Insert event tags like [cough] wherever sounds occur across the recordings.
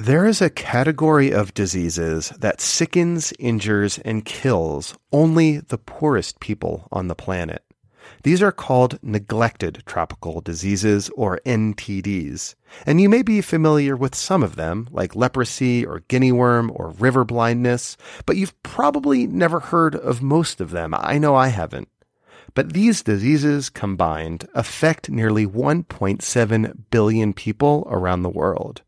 There is a category of diseases that sickens, injures, and kills only the poorest people on the planet. These are called neglected tropical diseases or NTDs. And you may be familiar with some of them, like leprosy or guinea worm or river blindness, but you've probably never heard of most of them. I know I haven't. But these diseases combined affect nearly 1.7 billion people around the world.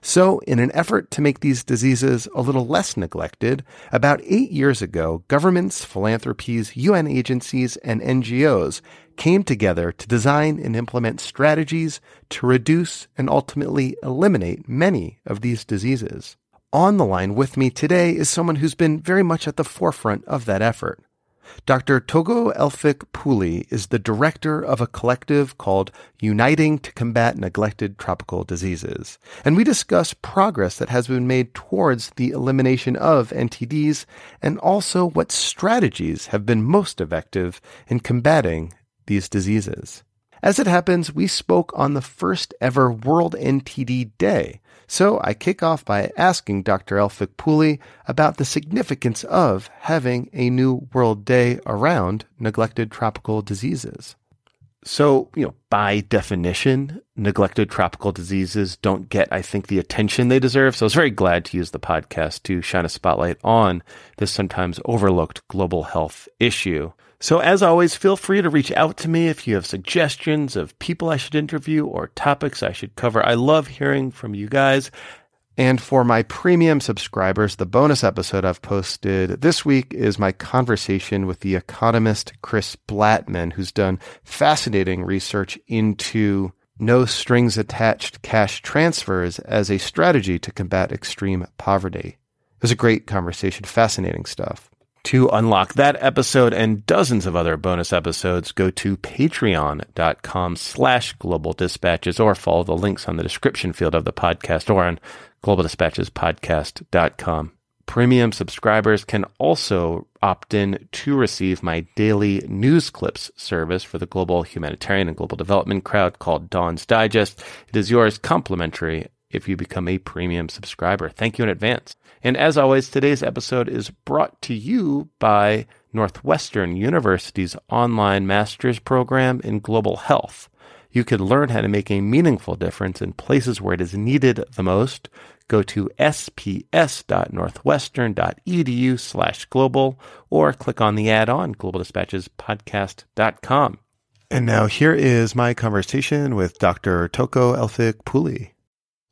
So, in an effort to make these diseases a little less neglected, about eight years ago, governments, philanthropies, UN agencies, and NGOs came together to design and implement strategies to reduce and ultimately eliminate many of these diseases. On the line with me today is someone who's been very much at the forefront of that effort. Dr. Thoko Elphick-Pooley is the director of a collective called Uniting to Combat Neglected Tropical Diseases. And we discuss progress that has been made towards the elimination of NTDs and also what strategies have been most effective in combating these diseases. As it happens, we spoke on the first ever World NTD Day, so I kick off by asking Dr. Elphick-Pooley about the significance of having a new World Day around neglected tropical diseases. So, you know, by definition, neglected tropical diseases don't get, I think, the attention they deserve. So I was very glad to use the podcast to shine a spotlight on this sometimes overlooked global health issue. So, as always, feel free to reach out to me if you have suggestions of people I should interview or topics I should cover. I love hearing from you guys. And for my premium subscribers, the bonus episode I've posted this week is my conversation with the economist Chris Blattman, who's done fascinating research into no strings attached cash transfers as a strategy to combat extreme poverty. It was a great conversation, fascinating stuff. To unlock that episode and dozens of other bonus episodes, go to patreon.com slash global dispatches or follow the links on the description field of the podcast or on globaldispatchespodcast.com. Premium subscribers can also opt in to receive my daily news clips service for the global humanitarian and global development crowd called Dawn's Digest. It is yours complimentary if you become a premium subscriber. Thank you in advance. And as always, today's episode is brought to you by Northwestern University's online master's program in global health. You can learn how to make a meaningful difference in places where it is needed the most. Go to sps.northwestern.edu slash global or click on the ad on globaldispatchespodcast.com. And now here is my conversation with Dr. Thoko Elphick-Pooley.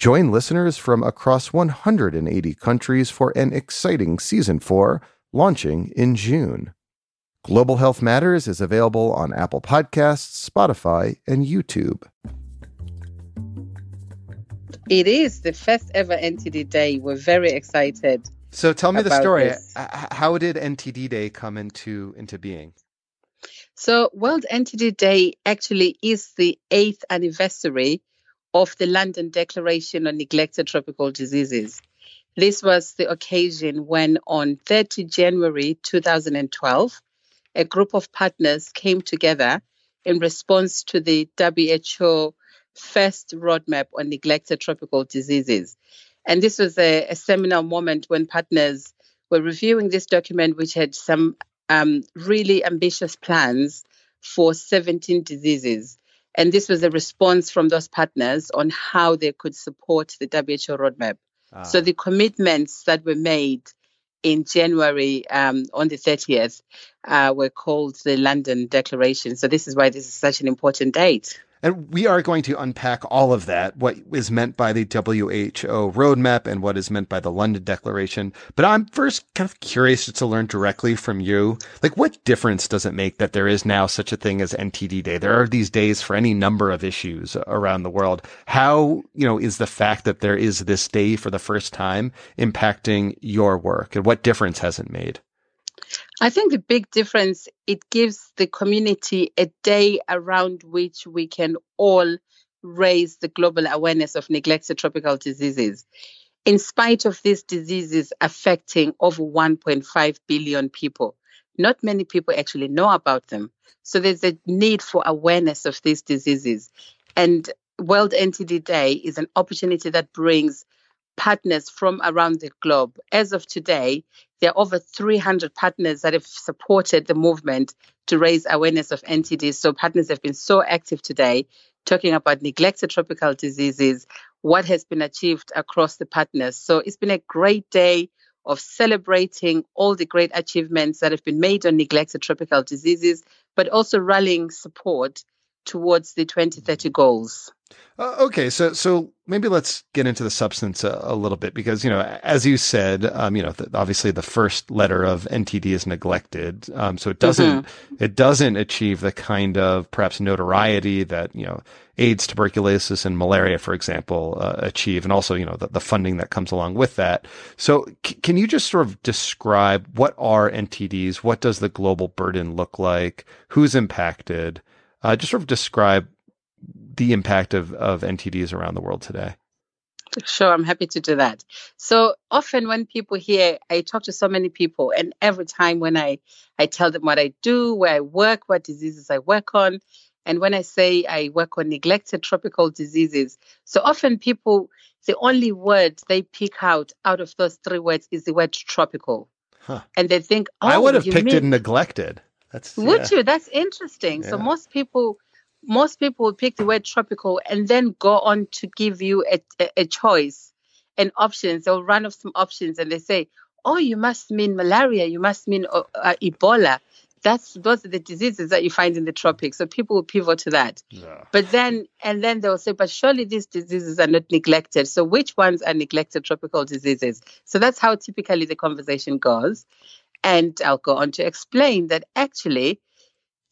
Join listeners from across 180 countries for an exciting season 4 launching in June. Global Health Matters is available on Apple Podcasts, Spotify, and YouTube. It is the first ever NTD Day. We're very excited. So tell me the story. This. How did NTD Day come into into being? So World NTD Day actually is the eighth anniversary of the London Declaration on Neglected Tropical Diseases. This was the occasion when, on 30 January 2012, a group of partners came together in response to the WHO first roadmap on neglected tropical diseases. And this was a, a seminal moment when partners were reviewing this document, which had some um, really ambitious plans for 17 diseases. And this was a response from those partners on how they could support the WHO roadmap. Ah. So the commitments that were made in January um, on the 30th uh, were called the London Declaration. So this is why this is such an important date. And we are going to unpack all of that, what is meant by the WHO roadmap and what is meant by the London Declaration. But I'm first kind of curious to learn directly from you. Like, what difference does it make that there is now such a thing as NTD Day? There are these days for any number of issues around the world. How, you know, is the fact that there is this day for the first time impacting your work? And what difference has it made? I think the big difference it gives the community a day around which we can all raise the global awareness of neglected tropical diseases. In spite of these diseases affecting over 1.5 billion people, not many people actually know about them. So there's a need for awareness of these diseases. And World NTD Day is an opportunity that brings partners from around the globe. As of today, there are over 300 partners that have supported the movement to raise awareness of NTDs. So partners have been so active today talking about neglected tropical diseases, what has been achieved across the partners. So it's been a great day of celebrating all the great achievements that have been made on neglected tropical diseases, but also rallying support towards the 2030 goals. Uh, okay, so so maybe let's get into the substance a, a little bit because you know, as you said, um, you know, the, obviously the first letter of NTD is neglected, um, so it doesn't mm-hmm. it doesn't achieve the kind of perhaps notoriety that you know AIDS, tuberculosis, and malaria, for example, uh, achieve, and also you know the, the, funding that comes along with that. So, c- can you just sort of describe what are NTDs? What does the global burden look like? Who's impacted? Uh, just sort of describe the impact of, of NTDs around the world today. Sure, I'm happy to do that. So often when people hear, I talk to so many people, and every time when I, I tell them what I do, where I work, what diseases I work on, and when I say I work on neglected tropical diseases, so often people, the only word they pick out out of those three words is the word tropical. Huh. And they think, oh, I would have picked mean... it neglected. That's would yeah. you? That's interesting. Yeah. So most people most people will pick the word tropical and then go on to give you a, a, a choice and options. They'll run off some options and they say, "Oh, you must mean malaria. You must mean uh, uh, Ebola." That's those are the diseases that you find in the tropics. So people will pivot to that. Yeah. But then and then they'll say, "But surely these diseases are not neglected. So which ones are neglected tropical diseases?" So that's how typically the conversation goes. And I'll go on to explain that actually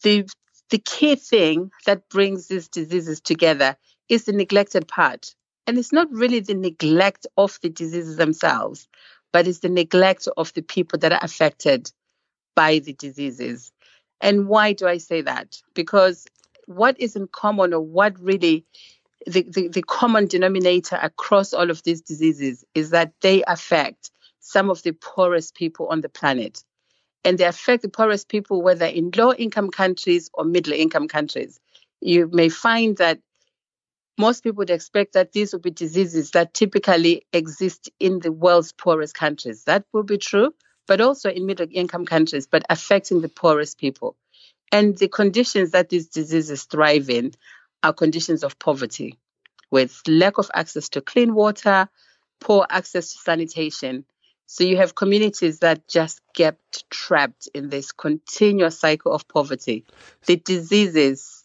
the the key thing that brings these diseases together is the neglected part. And it's not really the neglect of the diseases themselves, but it's the neglect of the people that are affected by the diseases. And why do I say that? Because what is in common or what really the, the, the common denominator across all of these diseases is that they affect some of the poorest people on the planet. And they affect the poorest people, whether in low income countries or middle income countries. You may find that most people would expect that these would be diseases that typically exist in the world's poorest countries. That will be true, but also in middle income countries, but affecting the poorest people. And the conditions that these diseases thrive in are conditions of poverty, with lack of access to clean water, poor access to sanitation, so you have communities that just get trapped in this continuous cycle of poverty. The diseases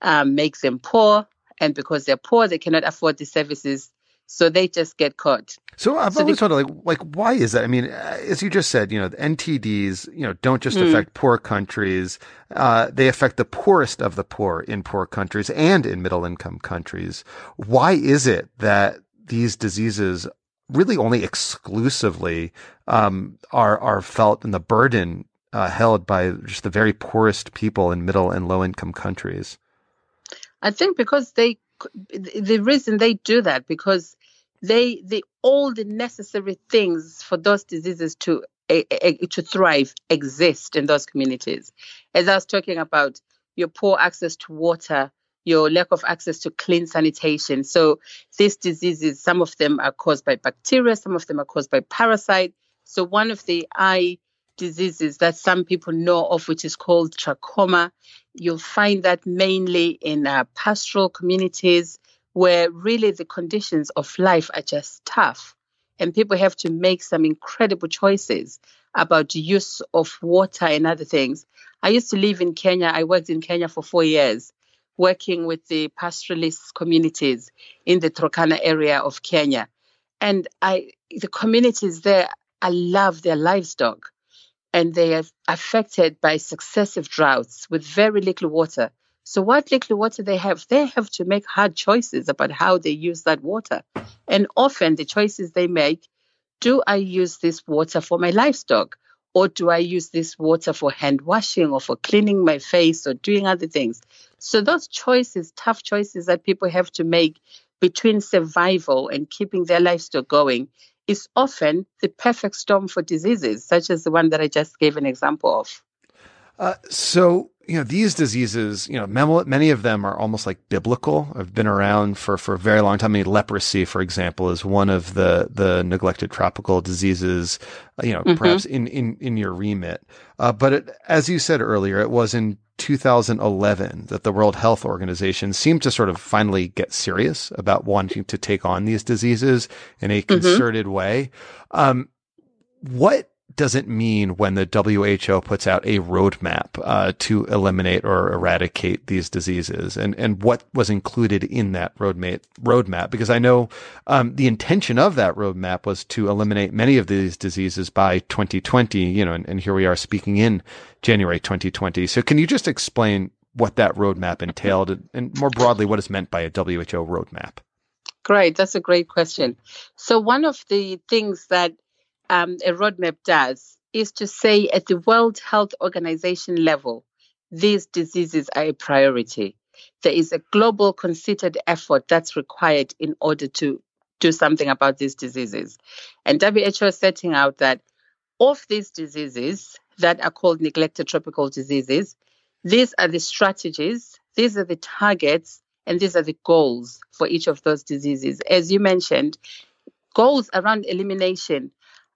um, make them poor, and because they're poor, they cannot afford the services, so they just get caught. So I've so always wondered, like, like why is that? I mean, as you just said, you know, the NTDs, you know, don't just mm. affect poor countries; uh, they affect the poorest of the poor in poor countries and in middle income countries. Why is it that these diseases really only exclusively um, are are felt in the burden uh, held by just the very poorest people in middle and low income countries. I think because they the reason they do that because they the all the necessary things for those diseases to to thrive exist in those communities. As I was talking about, your poor access to water, your lack of access to clean sanitation. So these diseases, some of them are caused by bacteria, some of them are caused by parasite. So one of the eye diseases that some people know of, which is called trachoma, you'll find that mainly in uh, pastoral communities where really the conditions of life are just tough. and people have to make some incredible choices about the use of water and other things. I used to live in Kenya. I worked in Kenya for four years, working with the pastoralist communities in the Turkana area of Kenya. And I, the communities there, I love their livestock, and they are affected by successive droughts with very little water. So, what little water they have, they have to make hard choices about how they use that water. And often, the choices they make do I use this water for my livestock? Or do I use this water for hand washing or for cleaning my face or doing other things? So, those choices, tough choices that people have to make between survival and keeping their livestock going, is often the perfect storm for diseases, such as the one that I just gave an example of. Uh, so, you know, these diseases, you know, many of them are almost like biblical. Have been around for, for a very long time. I mean, leprosy, for example, is one of the, the neglected tropical diseases, uh, you know, mm-hmm. perhaps in, in, in your remit. Uh, but it, as you said earlier, it was in 2011 that the World Health Organization seemed to sort of finally get serious about wanting to take on these diseases in a mm-hmm. concerted mm-hmm. way. Um, what does it mean when the WHO puts out a roadmap uh, to eliminate or eradicate these diseases, and and what was included in that roadmap? Roadmap, because I know um, the intention of that roadmap was to eliminate many of these diseases by 2020. You know, and, and here we are speaking in January 2020. So, can you just explain what that roadmap entailed, and, and more broadly, what is meant by a WHO roadmap? Great, that's a great question. So, one of the things that um, a roadmap does is to say at the World Health Organization level, these diseases are a priority. There is a global concerted effort that's required in order to do something about these diseases. And WHO is setting out that of these diseases that are called neglected tropical diseases, these are the strategies, these are the targets, and these are the goals for each of those diseases. As you mentioned, goals around elimination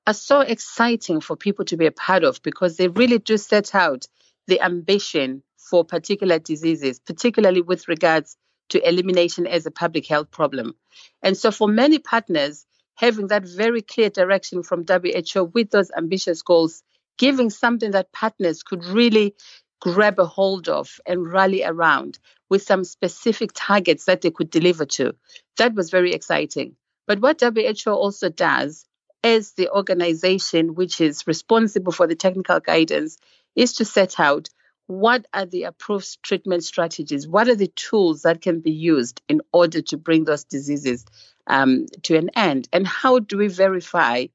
are so exciting for people to be a part of because they really do set out the ambition for particular diseases, particularly with regards to elimination as a public health problem. And so, for many partners, having that very clear direction from WHO with those ambitious goals, giving something that partners could really grab a hold of and rally around with some specific targets that they could deliver to, that was very exciting. But what WHO also does as the organization which is responsible for the technical guidance is to set out what are the approved treatment strategies? What are the tools that can be used in order to bring those diseases um, to an end? And how do we verify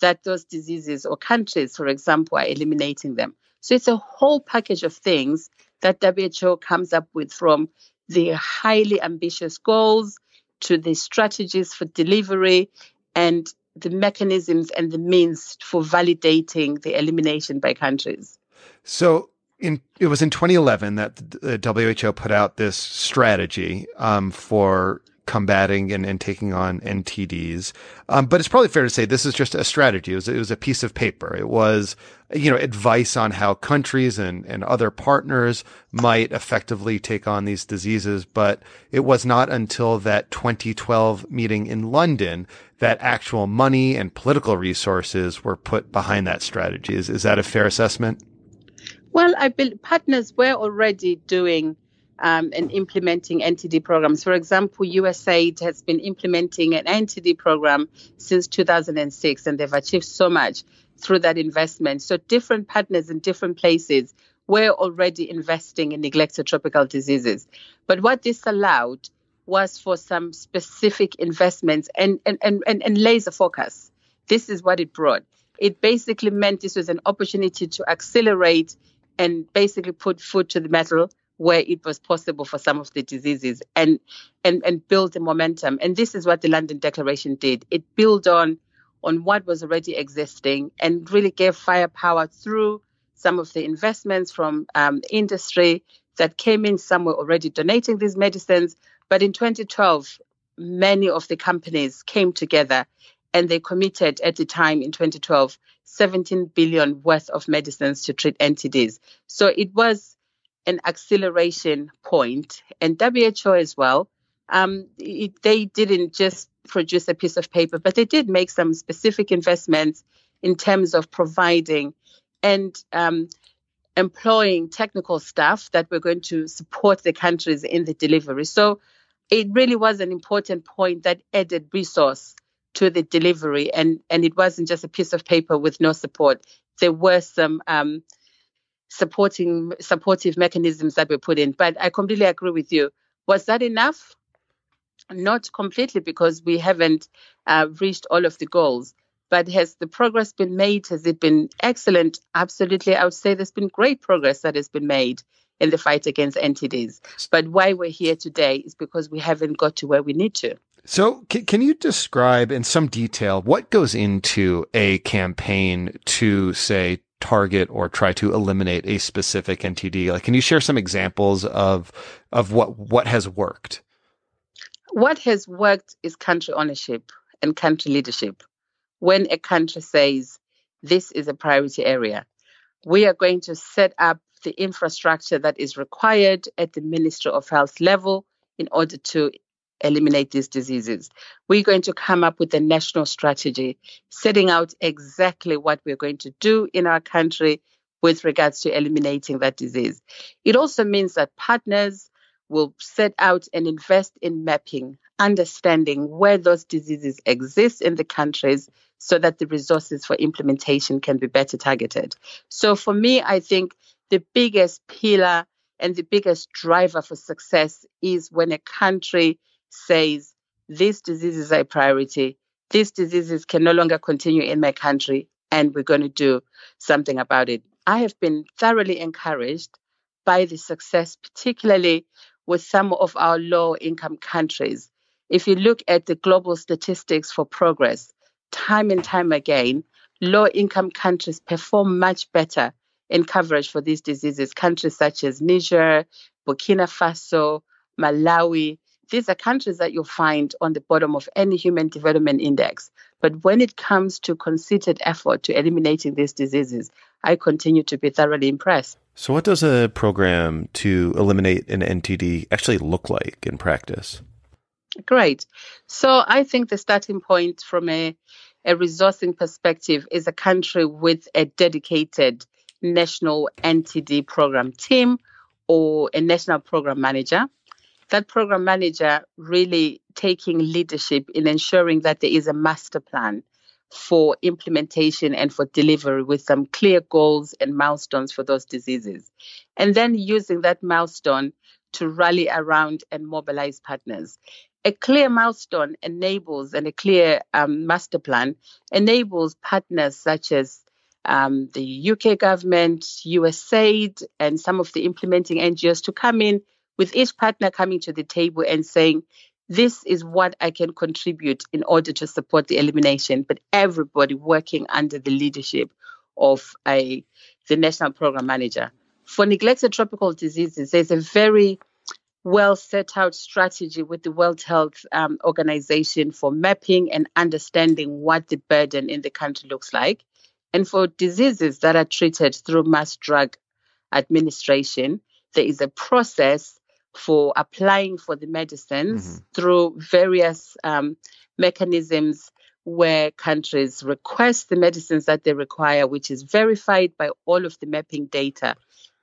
that those diseases or countries, for example, are eliminating them? So it's a whole package of things that WHO comes up with from the highly ambitious goals to the strategies for delivery and the mechanisms and the means for validating the elimination by countries. So in it was in 2011 that the WHO put out this strategy um, for combating and, and taking on NTDs. Um, but it's probably fair to say this is just a strategy. It was, it was a piece of paper. It was, you know, advice on how countries and, and other partners might effectively take on these diseases. But it was not until that 2012 meeting in London that actual money and political resources were put behind that strategy. Is, is that a fair assessment? Well, I believe partners were already doing um, and implementing NTD programs. For example, USAID has been implementing an NTD program since 2006, and they've achieved so much through that investment. So, different partners in different places were already investing in neglected tropical diseases. But what this allowed was for some specific investments and, and, and, and, and laser focus. This is what it brought. It basically meant this was an opportunity to accelerate and basically put foot to the metal where it was possible for some of the diseases and and and build the momentum. And this is what the London Declaration did. It built on on what was already existing and really gave firepower through some of the investments from um, industry that came in. Some were already donating these medicines, but in 2012, many of the companies came together and they committed at the time in 2012 17 billion worth of medicines to treat NTDs. So it was an acceleration point, and WHO as well. Um, it, they didn't just produce a piece of paper, but they did make some specific investments in terms of providing and um, employing technical staff that were going to support the countries in the delivery. So it really was an important point that added resource to the delivery, and and it wasn't just a piece of paper with no support. There were some um, supporting supportive mechanisms that were put in. But I completely agree with you. Was that enough? Not completely, because we haven't uh, reached all of the goals. But has the progress been made? Has it been excellent? Absolutely. I would say there's been great progress that has been made in the fight against NTDs. But why we're here today is because we haven't got to where we need to. So, can, can you describe in some detail what goes into a campaign to, say, target or try to eliminate a specific NTD? Like, can you share some examples of of what what has worked? What has worked is country ownership and country leadership. When a country says this is a priority area, we are going to set up the infrastructure that is required at the Ministry of Health level in order to eliminate these diseases. We're going to come up with a national strategy setting out exactly what we're going to do in our country with regards to eliminating that disease. It also means that partners will set out and invest in mapping, understanding where those diseases exist in the countries so that the resources for implementation can be better targeted. So for me, I think the biggest pillar and the biggest driver for success is when a country says this disease is a priority, these diseases can no longer continue in my country, and we're going to do something about it. I have been thoroughly encouraged by the success, particularly with some of our low income countries. If you look at the global statistics for progress, time and time again, low income countries perform much better in coverage for these diseases. Countries such as Niger, Burkina Faso, Malawi, these are countries that you'll find on the bottom of any human development index. But when it comes to concerted effort to eliminating these diseases, I continue to be thoroughly impressed. So, what does a program to eliminate an NTD actually look like in practice? Great. So, I think the starting point from a, a resourcing perspective is a country with a dedicated national NTD program team or a national program manager that program manager really taking leadership in ensuring that there is a master plan for implementation and for delivery with some clear goals and milestones for those diseases. And then using that milestone to rally around and mobilize partners. A clear milestone enables and a clear um, master plan enables partners such as um, the UK government, USAID, and some of the implementing NGOs to come in with each partner coming to the table and saying, this is what I can contribute in order to support the elimination, but everybody working under the leadership of a, the national program manager. For neglected tropical diseases, there's a very well set out strategy with the World Health um, Organization for mapping and understanding what the burden in the country looks like. And for diseases that are treated through mass drug administration, there is a process for applying for the medicines mm-hmm. through various um, mechanisms where countries request the medicines that they require, which is verified by all of the mapping data.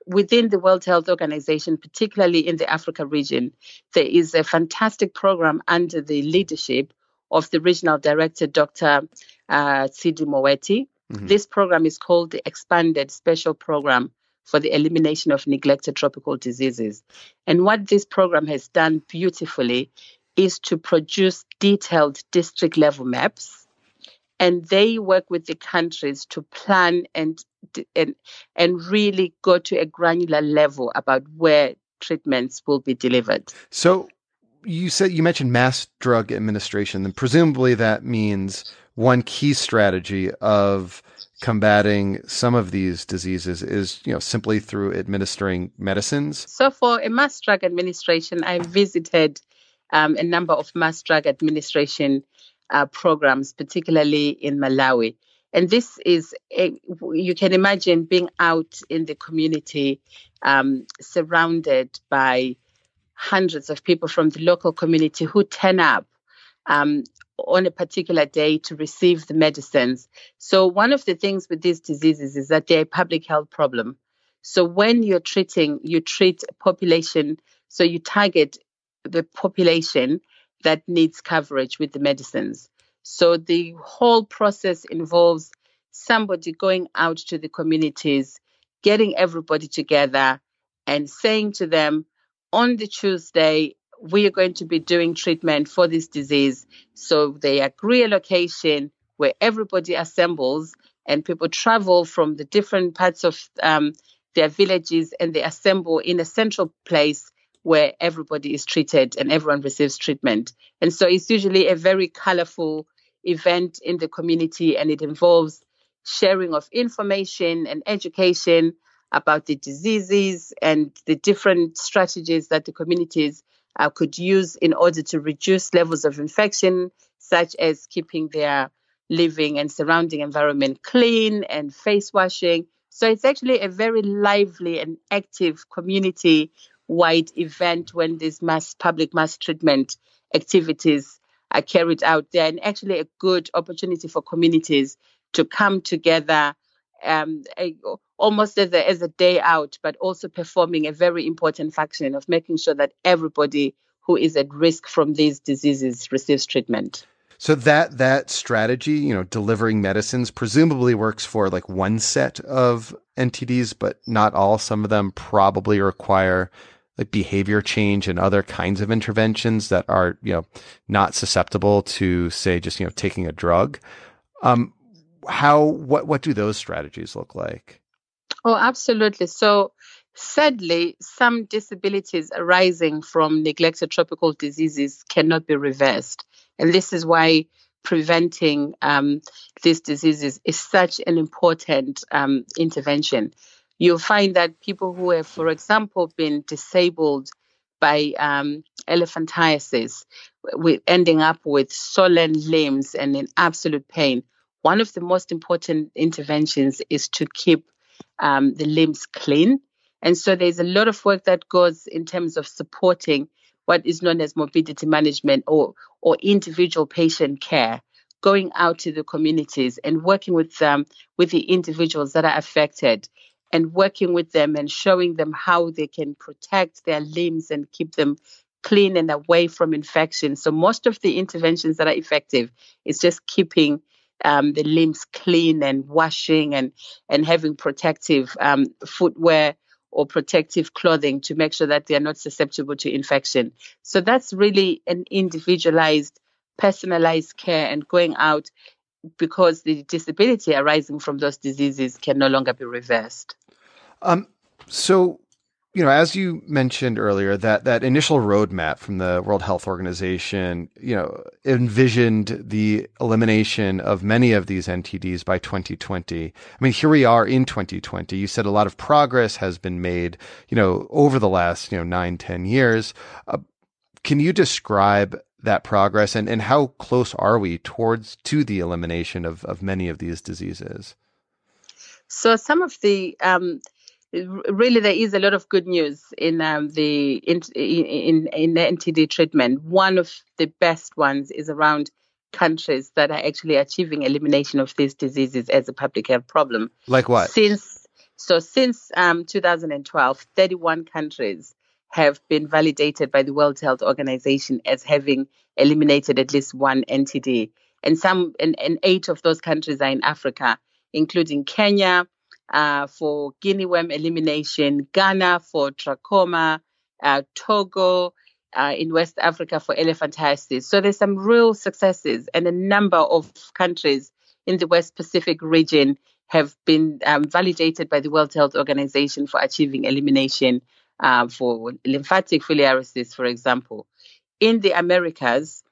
Within the World Health Organization, particularly in the Africa region, there is a fantastic program under the leadership of the regional director, Dr. Uh, Moeti. Mm-hmm. This program is called the Expanded Special Program for the elimination of neglected tropical diseases. And what this program has done beautifully is to produce detailed district level maps. And they work with the countries to plan and, and, and really go to a granular level about where treatments will be delivered. So you said you mentioned mass drug administration, and presumably that means one key strategy of combating some of these diseases is, you know, simply through administering medicines? So for a mass drug administration, I visited um, a number of mass drug administration uh, programs, particularly in Malawi. And this is, a, you can imagine being out in the community, um, surrounded by hundreds of people from the local community who turn up um, on a particular day to receive the medicines. So one of the things with these diseases is that they're a public health problem. So when you're treating, you treat a population, so you target the population that needs coverage with the medicines. So the whole process involves somebody going out to the communities, getting everybody together and saying to them, on the Tuesday, we are going to be doing treatment for this disease. So they agree a location where everybody assembles and people travel from the different parts of um, their villages and they assemble in a central place where everybody is treated and everyone receives treatment. And so it's usually a very colorful event in the community and it involves sharing of information and education about the diseases and the different strategies that the communities uh, could use in order to reduce levels of infection, such as keeping their living and surrounding environment clean and face washing. So it's actually a very lively and active community wide event when these mass public mass treatment activities are carried out there and actually a good opportunity for communities to come together um, a, almost as a, as a day out, but also performing a very important function of making sure that everybody who is at risk from these diseases receives treatment. So that that strategy, you know, delivering medicines presumably works for like one set of NTDs, but not all. Some of them probably require like behavior change and other kinds of interventions that are, you know, not susceptible to say just, you know, taking a drug. Um, how what what do those strategies look like? Oh, absolutely. So sadly, some disabilities arising from neglected tropical diseases cannot be reversed. And this is why preventing um, these diseases is such an important um, intervention. You'll find that people who have, for example, been disabled by um, elephantiasis, with ending up with swollen limbs and in absolute pain, one of the most important interventions is to keep um, the limbs clean. And so there's a lot of work that goes in terms of supporting what is known as morbidity management or, or individual patient care, going out to the communities and working with them, with the individuals that are affected and working with them and showing them how they can protect their limbs and keep them clean and away from infection. So most of the interventions that are effective is just keeping um, the limbs clean and washing and and having protective um, footwear or protective clothing to make sure that they are not susceptible to infection. So that's really an individualized, personalized care and going out because the disability arising from those diseases can no longer be reversed. Um, so you know, as you mentioned earlier, that that initial roadmap from the World Health Organization, you know, envisioned the elimination of many of these NTDs by 2020. I mean, here we are in 2020. You said a lot of progress has been made, you know, over the last, you know, nine, ten years. Uh, can you describe that progress and, and how close are we towards to the elimination of, of many of these diseases? So some of the um, really there is a lot of good news in um, the in, in in the NTD treatment. One of the best ones is around countries that are actually achieving elimination of these diseases as a public health problem. Like what? Since so since um, 2012, 31 countries have been validated by the World Health Organization as having eliminated at least one NTD, and some and, and eight of those countries are in Africa, including Kenya, uh, for guinea worm elimination, Ghana for trachoma, uh, Togo uh, in West Africa for elephantiasis. So there's some real successes, and a number of countries in the West Pacific region have been um, validated by the World Health Organization for achieving elimination uh, for lymphatic filariasis, for example. In the Americas,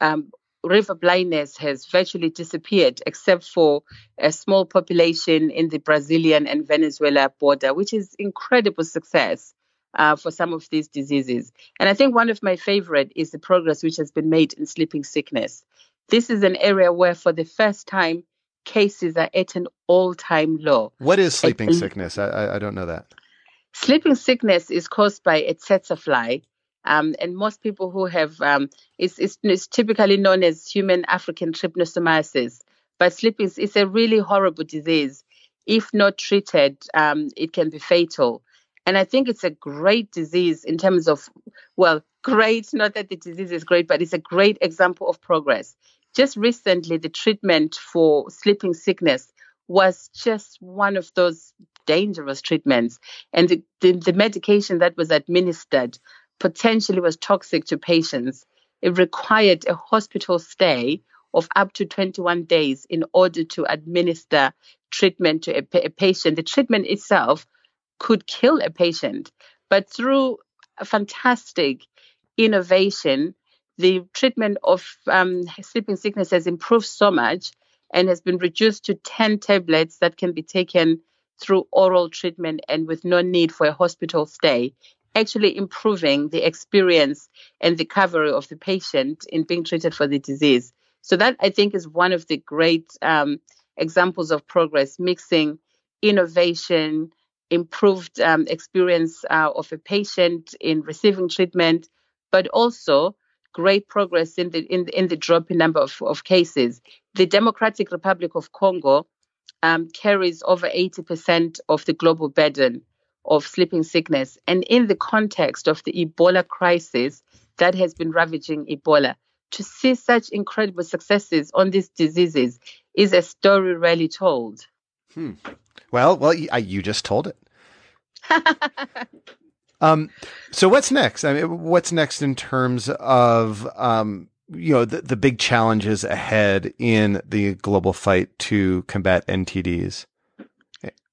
um, river blindness has virtually disappeared, except for a small population in the Brazilian and Venezuela border, which is incredible success uh, for some of these diseases. And I think one of my favorite is the progress which has been made in sleeping sickness. This is an area where, for the first time, cases are at an all-time low. What is sleeping sickness? I, I don't know that. Sleeping sickness is caused by a tsetse fly, Um, and most people who have um, it's, it's, it's, typically known as human African trypanosomiasis, but sleeping is a really horrible disease. If not treated, um, it can be fatal. And I think it's a great disease in terms of, well, [laughs] great, not that the disease is great, but it's a great example of progress. Just recently, the treatment for sleeping sickness was just one of those dangerous treatments. And the, the, the medication that was administered potentially was toxic to patients. It required a hospital stay of up to 21 days in order to administer treatment to a, a patient. The treatment itself could kill a patient, but through a fantastic innovation, the treatment of um, sleeping sickness has improved so much and has been reduced to 10 tablets that can be taken through oral treatment and with no need for a hospital stay, actually improving the experience and the recovery of the patient in being treated for the disease. So that I think is one of the great um, examples of progress, mixing innovation, improved um, experience uh, of a patient in receiving treatment, but also great progress in the in, in the dropping number of, of cases. The Democratic Republic of Congo um, carries over 80% of the global burden of sleeping sickness. And in the context of the Ebola crisis that has been ravaging Ebola, to see such incredible successes on these diseases is a story rarely told. Hmm. Well, well, you just told it. [laughs] um, so what's next? I mean, what's next in terms of um, you know the, the big challenges ahead in the global fight to combat NTDs?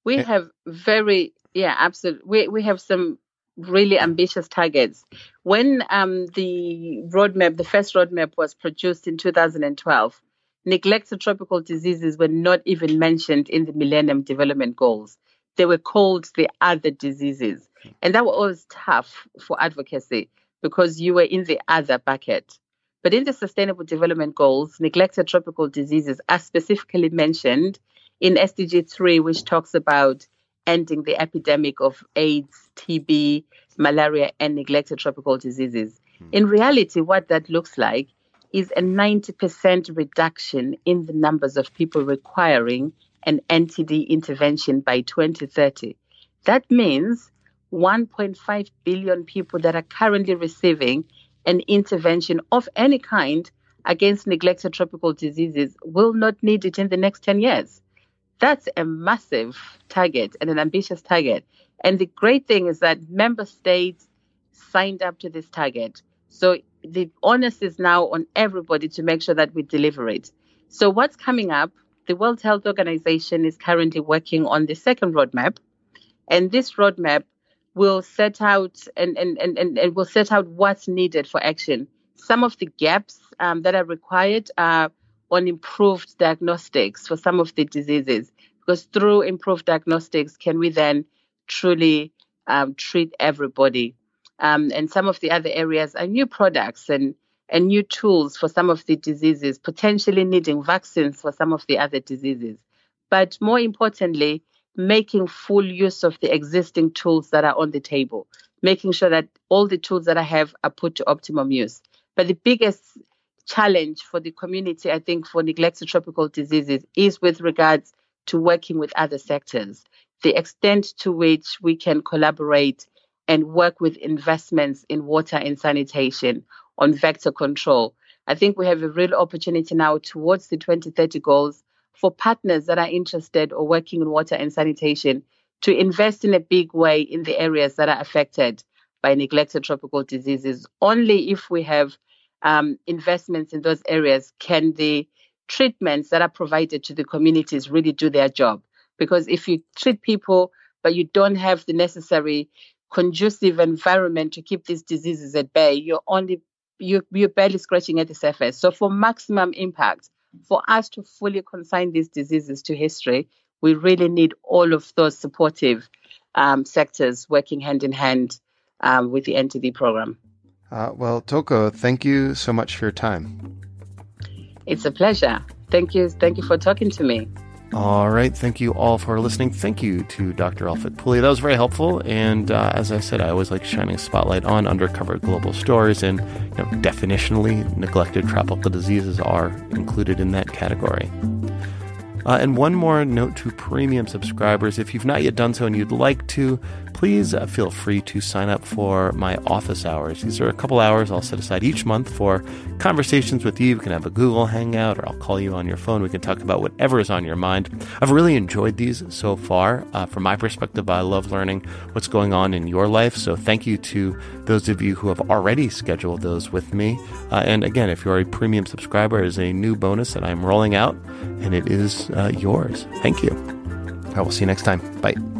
We eh. have very yeah, absolutely. We we have some really ambitious targets. When um, the roadmap, the first roadmap was produced in 2012, neglected tropical diseases were not even mentioned in the Millennium Development Goals. They were called the other diseases. And that was always tough for advocacy because you were in the other bucket. But in the Sustainable Development Goals, neglected tropical diseases are specifically mentioned in SDG 3, which talks about ending the epidemic of AIDS, TB, malaria, and neglected tropical diseases. Hmm. In reality, what that looks like is a 90% reduction in the numbers of people requiring an NTD intervention by 2030. That means 1.5 billion people that are currently receiving an intervention of any kind against neglected tropical diseases will not need it in the next 10 years. That's a massive target and an ambitious target. And the great thing is that member states signed up to this target. So the onus is now on everybody to make sure that we deliver it. So what's coming up? The World Health Organization is currently working on the second roadmap. And this roadmap will set out and, and, and, and, and will set out what's needed for action. Some of the gaps um, that are required are on improved diagnostics for some of the diseases, because through improved diagnostics, can we then truly um, treat everybody? Um, and some of the other areas are new products and and new tools for some of the diseases, potentially needing vaccines for some of the other diseases. But more importantly, making full use of the existing tools that are on the table, making sure that all the tools that I have are put to optimum use. But the biggest challenge for the community, I think, for neglected tropical diseases is with regards to working with other sectors. The extent to which we can collaborate and work with investments in water and sanitation on vector control. I think we have a real opportunity now towards the 2030 goals for partners that are interested or working in water and sanitation to invest in a big way in the areas that are affected by neglected tropical diseases. Only if we have um, investments in those areas can the treatments that are provided to the communities really do their job. Because if you treat people, but you don't have the necessary conducive environment to keep these diseases at bay, you're only you're, you're barely scratching at the surface. So for maximum impact, for us to fully consign these diseases to history, we really need all of those supportive um, sectors working hand in hand um, with the NTD program. Uh, well, Thoko, thank you so much for your time. It's a pleasure. Thank you. Thank you for talking to me. All right. Thank you all for listening. Thank you to Dr. Elphick-Pooley. That was very helpful. And uh, as I said, I always like shining a spotlight on undercover global stories. And you know, definitionally, neglected tropical diseases are included in that category. Uh, and one more note to premium subscribers if you've not yet done so and you'd like to, please uh, feel free to sign up for my office hours. These are a couple hours I'll set aside each month for conversations with you. We can have a Google Hangout or I'll call you on your phone. We can talk about whatever is on your mind. I've really enjoyed these so far. Uh, from my perspective, I love learning what's going on in your life. So thank you to those of you who have already scheduled those with me. Uh, and again, if you're a premium subscriber, is a new bonus that I'm rolling out and it is uh, yours. Thank you. I will see you next time. Bye.